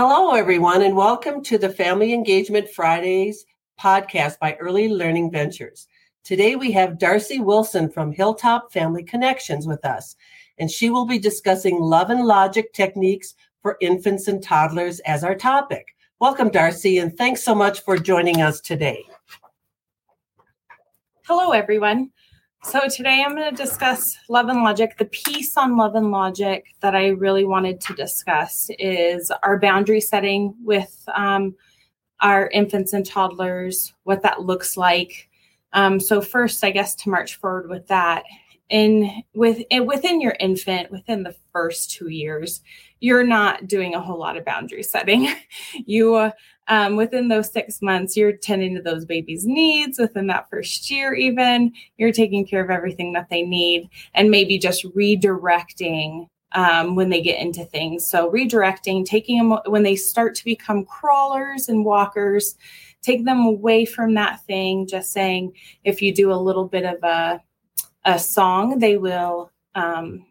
Hello, everyone, and welcome to the Family Engagement Fridays podcast by Early Learning Ventures. Today we have Darcy Wilson from Hilltop Family Connections with us, and she will be discussing love and logic techniques for infants and toddlers as our topic. Welcome, Darcy, and thanks so much for joining us today. Hello, everyone. So, today I'm going to discuss love and logic. The piece on love and logic that I really wanted to discuss is our boundary setting with um, our infants and toddlers, what that looks like. Um, so, first, I guess to march forward with that, in with within your infant, within the first two years, you're not doing a whole lot of boundary setting. you um, within those six months, you're tending to those babies' needs. Within that first year, even, you're taking care of everything that they need and maybe just redirecting um, when they get into things. So, redirecting, taking them when they start to become crawlers and walkers, take them away from that thing. Just saying, if you do a little bit of a, a song, they will, um,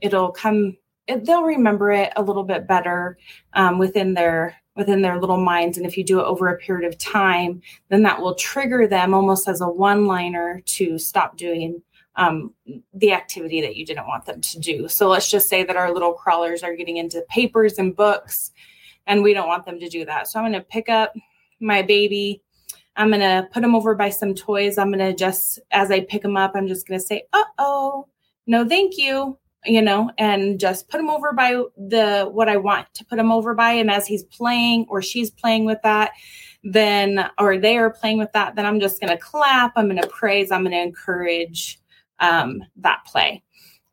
it'll come they'll remember it a little bit better um, within their within their little minds. And if you do it over a period of time then that will trigger them almost as a one liner to stop doing um, the activity that you didn't want them to do. So let's just say that our little crawlers are getting into papers and books and we don't want them to do that. So i'm going to pick up my baby. I'm going to put them over by some toys. I'm going to just as i pick them up i'm just going to say uh-oh no thank you you know, and just put him over by the what I want to put him over by. And as he's playing or she's playing with that, then or they are playing with that, then I'm just going to clap. I'm going to praise. I'm going to encourage um, that play.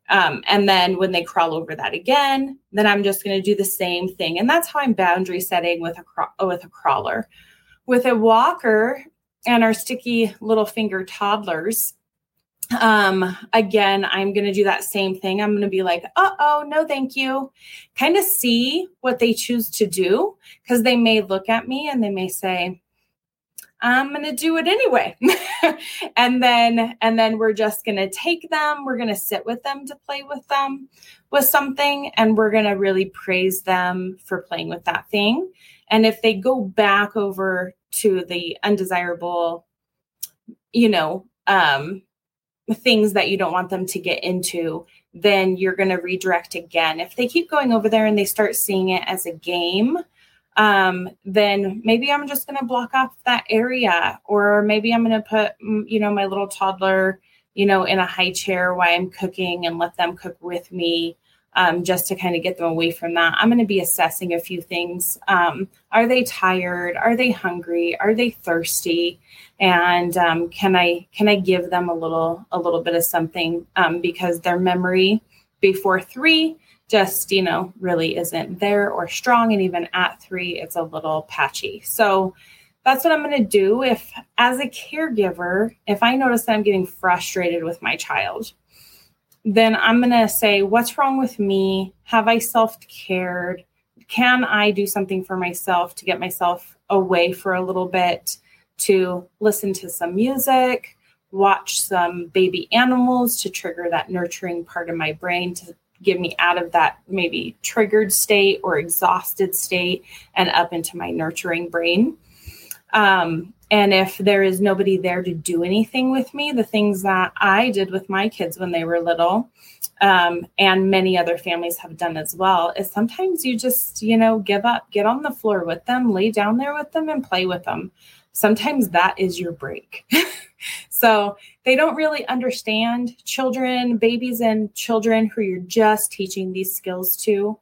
Um, and then when they crawl over that again, then I'm just going to do the same thing. And that's how I'm boundary setting with a with a crawler. With a walker and our sticky little finger toddlers, um again i'm going to do that same thing. I'm going to be like uh-oh no thank you. Kind of see what they choose to do because they may look at me and they may say i'm going to do it anyway. And then and then we're just going to take them we're going to sit with them to play with them with something and we're going to really praise them for playing with that thing. And if they go back over to the undesirable you know um things that you don't want them to get into, then you're going to redirect again. If they keep going over there and they start seeing it as a game, um, then maybe I'm just going to block off that area, or maybe I'm going to put, you know, my little toddler, you know, in a high chair while I'm cooking and let them cook with me um, just to kind of get them away from that. I'm going to be assessing a few things. Um, are they tired? Are they hungry? Are they thirsty? And um, can I can I give them a little a little bit of something um, because their memory before three just you know really isn't there or strong, and even at three it's a little patchy. So that's what I'm going to do. If as a caregiver, if I notice that I'm getting frustrated with my child then I'm going to say, What's wrong with me? Have I self cared? Can I do something for myself to get myself away for a little bit, to listen to some music, watch some baby animals to trigger that nurturing part of my brain to get me out of that maybe triggered state or exhausted state and up into my nurturing brain? Um, and if there is nobody there to do anything with me, the things that I did with my kids when they were little, um, and many other families have done as well, is sometimes you just, you know, give up, get on the floor with them, lay down there with them, and play with them. Sometimes that is your break. so they don't really understand children, babies, and children who you're just teaching these skills to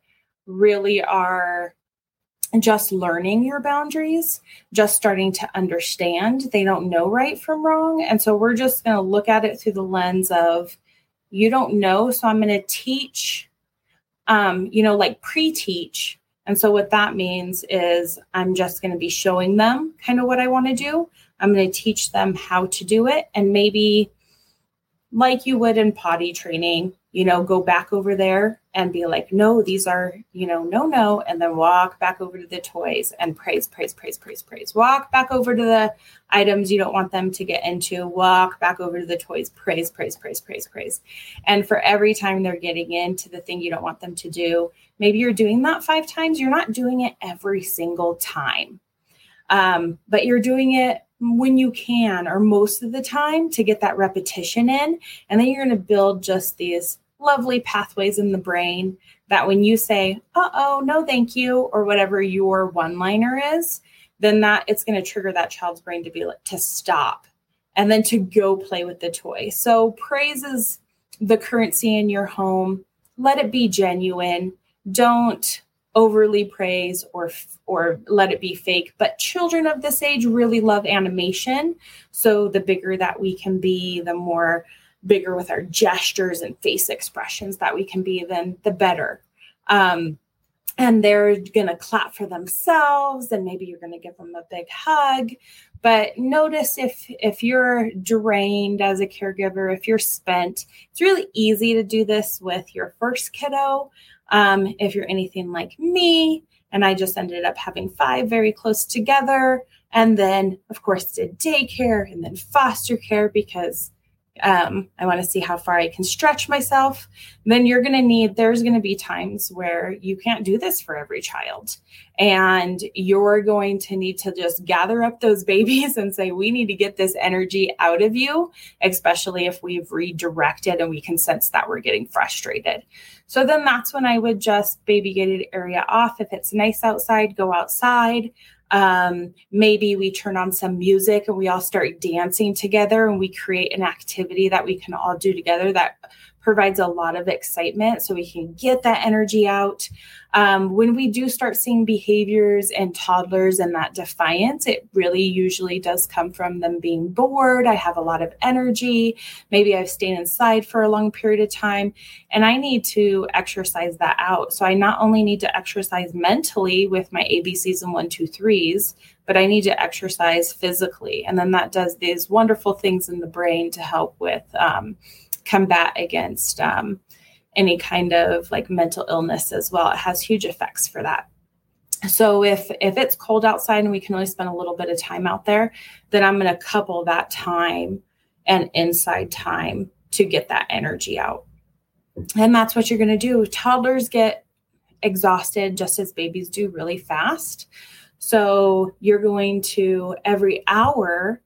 really are just learning your boundaries, just starting to understand. They don't know right from wrong. And so we're just going to look at it through the lens of, you don't know. So I'm going to teach, um, you know, like pre teach. And so what that means is I'm just going to be showing them kind of what I want to do. I'm going to teach them how to do it. And maybe like you would in potty training, you know, go back over there and be like, no, these are, you know, no, no, and then walk back over to the toys and praise, praise, praise, praise, praise. Walk back over to the items you don't want them to get into. Walk back over to the toys, praise, praise, praise, praise, praise. And for every time they're getting into the thing you don't want them to do, maybe you're doing that five times. You're not doing it every single time, um, but you're doing it when you can or most of the time to get that repetition in. And then you're going to build just these lovely pathways in the brain that when you say, uh oh, no, thank you, or whatever your one liner is, then that it's going to trigger that child's brain to be like, to stop and then to go play with the toy. So praise is the currency in your home. Let it be genuine. Don't overly praise or or let it be fake but children of this age really love animation so the bigger that we can be the more bigger with our gestures and face expressions that we can be, then the better. Um, and they're going to clap for themselves and maybe you're going to give them a big hug but notice if if you're drained as a caregiver if you're spent it's really easy to do this with your first kiddo um, if you're anything like me and i just ended up having five very close together and then of course did daycare and then foster care because um, I want to see how far I can stretch myself, then you're going to need, there's going to be times where you can't do this for every child. And you're going to need to just gather up those babies and say, we need to get this energy out of you, especially if we've redirected and we can sense that we're getting frustrated. So then that's when I would just baby gated area off. If it's nice outside, go outside. Um, maybe we turn on some music and we all start dancing together and we create an activity that we can all do together that provides a lot of excitement so we can get that energy out. Um, when we do start seeing behaviors in toddlers and that defiance, it really usually does come from them being bored. I have a lot of energy. Maybe I've stayed inside for a long period of time and I need to exercise that out. So I not only need to exercise mentally with my ABCs and one, two, threes, but I need to exercise physically. And then that does these wonderful things in the brain to help with. Um, combat against um, any kind of like mental illness as well. It has huge effects for that. So if if it's cold outside and we can only spend a little bit of time out there, then I'm going to couple that time and inside time to get that energy out. And that's what you're going to do. Toddlers get exhausted just as babies do really fast. So you're going to every hour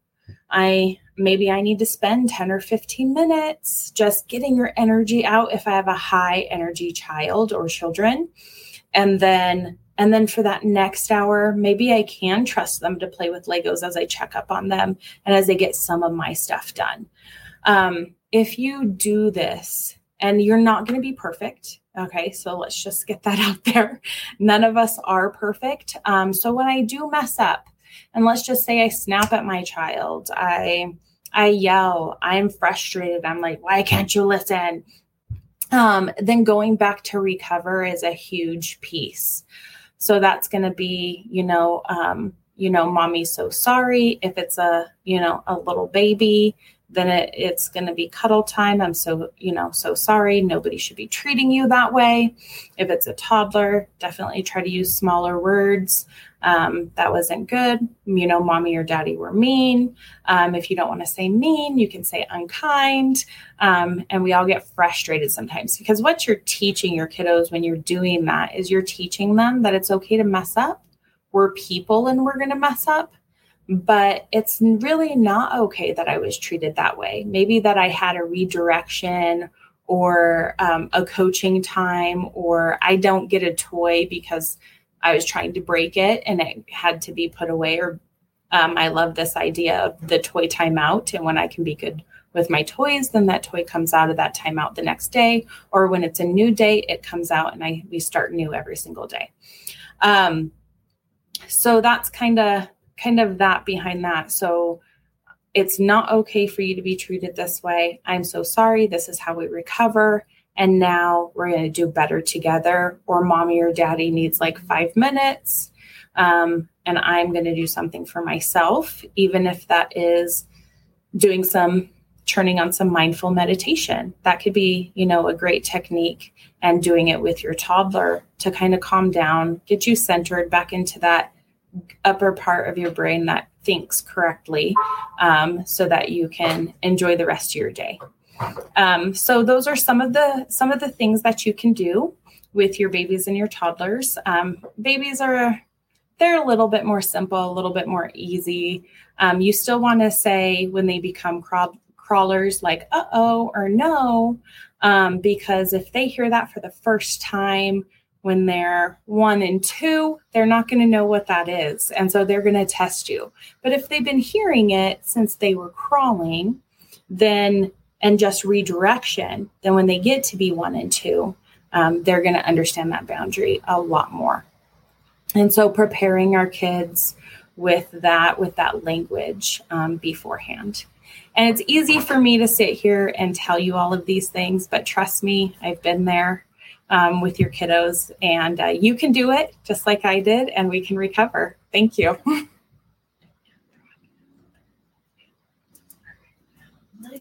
I maybe I need to spend 10 or 15 minutes just getting your energy out if I have a high energy child or children. And then and then for that next hour, maybe I can trust them to play with Legos as I check up on them and as they get some of my stuff done. Um, if you do this and you're not going to be perfect, okay, so let's just get that out there. None of us are perfect. Um, so when I do mess up, and let's just say I snap at my child, I I yell, I'm frustrated. I'm like, why can't you listen? Um, then going back to recover is a huge piece. So that's going to be, you know, um, you know, mommy's so sorry. If it's a, you know, a little baby, then it, it's going to be cuddle time. I'm so, you know, so sorry. Nobody should be treating you that way. If it's a toddler, definitely try to use smaller words um, that wasn't good. You know, mommy or daddy were mean. Um, if you don't want to say mean, you can say unkind. Um, and we all get frustrated sometimes because what you're teaching your kiddos when you're doing that is you're teaching them that it's okay to mess up. We're people and we're going to mess up. But it's really not okay that I was treated that way. Maybe that I had a redirection or um, a coaching time, or I don't get a toy because I was trying to break it and it had to be put away. Or um, I love this idea of the toy timeout. And when I can be good with my toys, then that toy comes out of that timeout the next day. Or when it's a new day, it comes out and I we start new every single day. Um, so that's kind of kind of that behind that. So it's not okay for you to be treated this way. I'm so sorry. This is how we recover and now we're going to do better together or mommy or daddy needs like five minutes um, and i'm going to do something for myself even if that is doing some turning on some mindful meditation. That could be, you know, a great technique and doing it with your toddler to kind of calm down, get you centered back into that upper part of your brain that thinks correctly um, so that you can enjoy the rest of your day. Um, so those are some of the some of the things that you can do with your babies and your toddlers. Um, babies are they're a little bit more simple, a little bit more easy. Um, you still want to say when they become crawl- crawlers, like "uh oh" or "no," um, because if they hear that for the first time when they're one and two, they're not going to know what that is, and so they're going to test you. But if they've been hearing it since they were crawling, then and just redirection, then when they get to be one and two, um, they're going to understand that boundary a lot more. And so preparing our kids with that, with that language um, beforehand. And it's easy for me to sit here and tell you all of these things, but trust me, I've been there um, with your kiddos, and uh, you can do it just like I did, and we can recover. Thank you.